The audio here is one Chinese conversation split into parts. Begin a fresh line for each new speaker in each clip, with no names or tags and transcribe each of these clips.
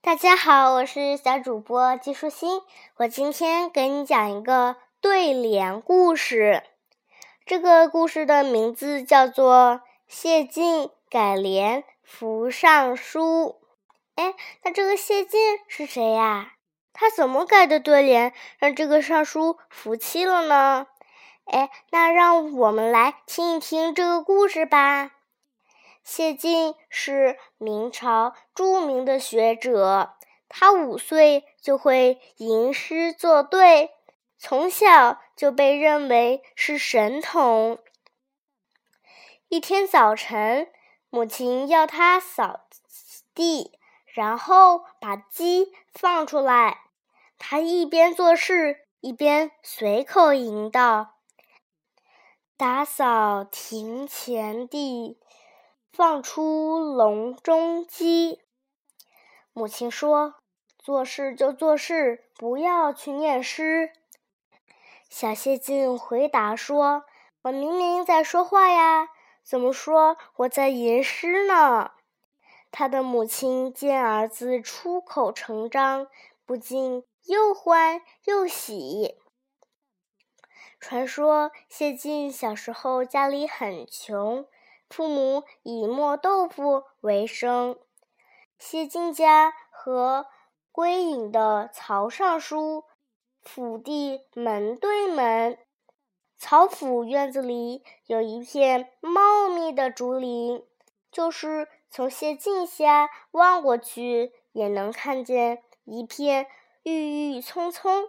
大家好，我是小主播季舒心。我今天给你讲一个对联故事。这个故事的名字叫做《谢晋改联符上书》。哎，那这个谢晋是谁呀？他怎么改的对联，让这个尚书服气了呢？哎，那让我们来听一听这个故事吧。谢晋是明朝著名的学者，他五岁就会吟诗作对，从小就被认为是神童。一天早晨，母亲要他扫地，然后把鸡放出来，他一边做事一边随口吟道：“打扫庭前地。”放出笼中鸡。母亲说：“做事就做事，不要去念诗。”小谢晋回答说：“我明明在说话呀，怎么说我在吟诗呢？”他的母亲见儿子出口成章，不禁又欢又喜。传说谢晋小时候家里很穷。父母以磨豆腐为生。谢晋家和归隐的曹尚书府地门对门，曹府院子里有一片茂密的竹林，就是从谢晋家望过去，也能看见一片郁郁葱葱。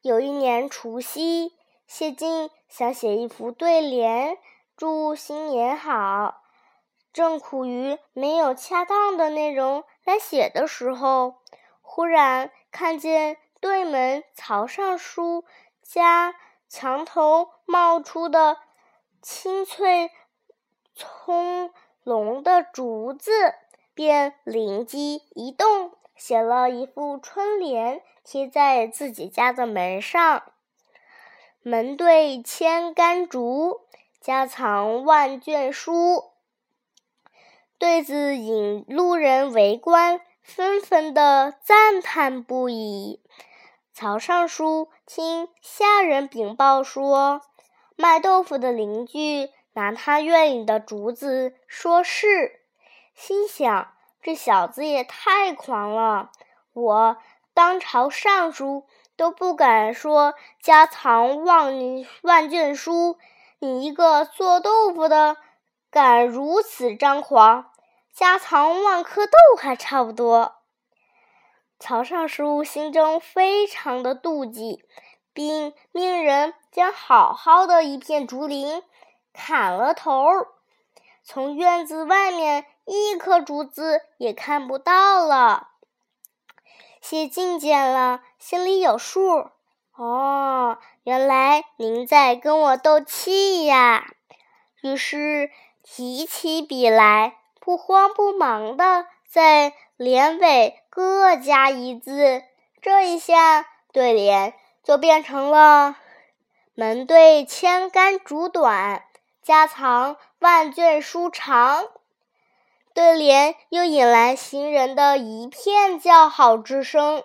有一年除夕，谢晋想写一副对联。祝新年好！正苦于没有恰当的内容来写的时候，忽然看见对门曹尚书家墙头冒出的青翠葱茏的竹子，便灵机一动，写了一副春联贴在自己家的门上：“门对千竿竹。”家藏万卷书，对子引路人围观，纷纷的赞叹不已。曹尚书听下人禀报说，卖豆腐的邻居拿他院里的竹子说事，心想这小子也太狂了。我当朝尚书都不敢说家藏万万卷书。你一个做豆腐的，敢如此张狂？家藏万颗豆还差不多。曹尚书心中非常的妒忌，并命人将好好的一片竹林砍了头，从院子外面一颗竹子也看不到了。谢晋见了，心里有数。哦。原来您在跟我斗气呀！于是提起笔来，不慌不忙的在联尾各加一字，这一下对联就变成了“门对千竿竹短，家藏万卷书长”。对联又引来行人的一片叫好之声。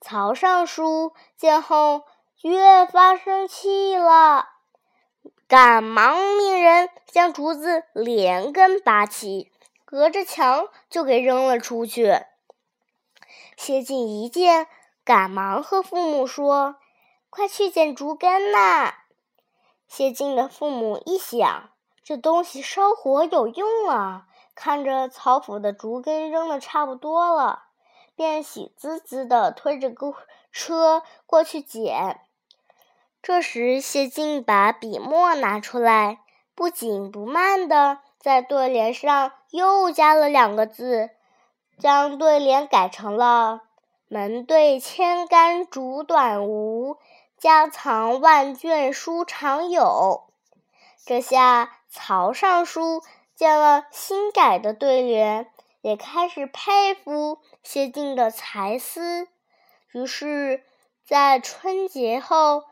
曹尚书见后。越发生气了，赶忙命人将竹子连根拔起，隔着墙就给扔了出去。谢晋一见，赶忙和父母说：“快去捡竹根呐！”谢晋的父母一想，这东西烧火有用啊，看着曹府的竹根扔的差不多了，便喜滋滋的推着个车过去捡。这时，谢晋把笔墨拿出来，不紧不慢地在对联上又加了两个字，将对联改成了“门对千竿竹短无，家藏万卷书长有”。这下，曹尚书见了新改的对联，也开始佩服谢晋的才思，于是，在春节后。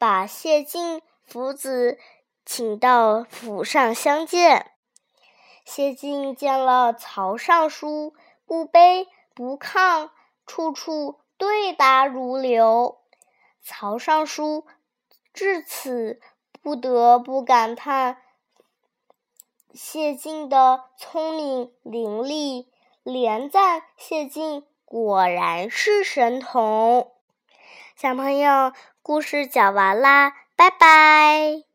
把谢晋父子请到府上相见。谢晋见了曹尚书，不卑不亢，处处对答如流。曹尚书至此不得不感叹谢晋的聪明伶俐，连赞谢晋果然是神童。小朋友，故事讲完啦，拜拜。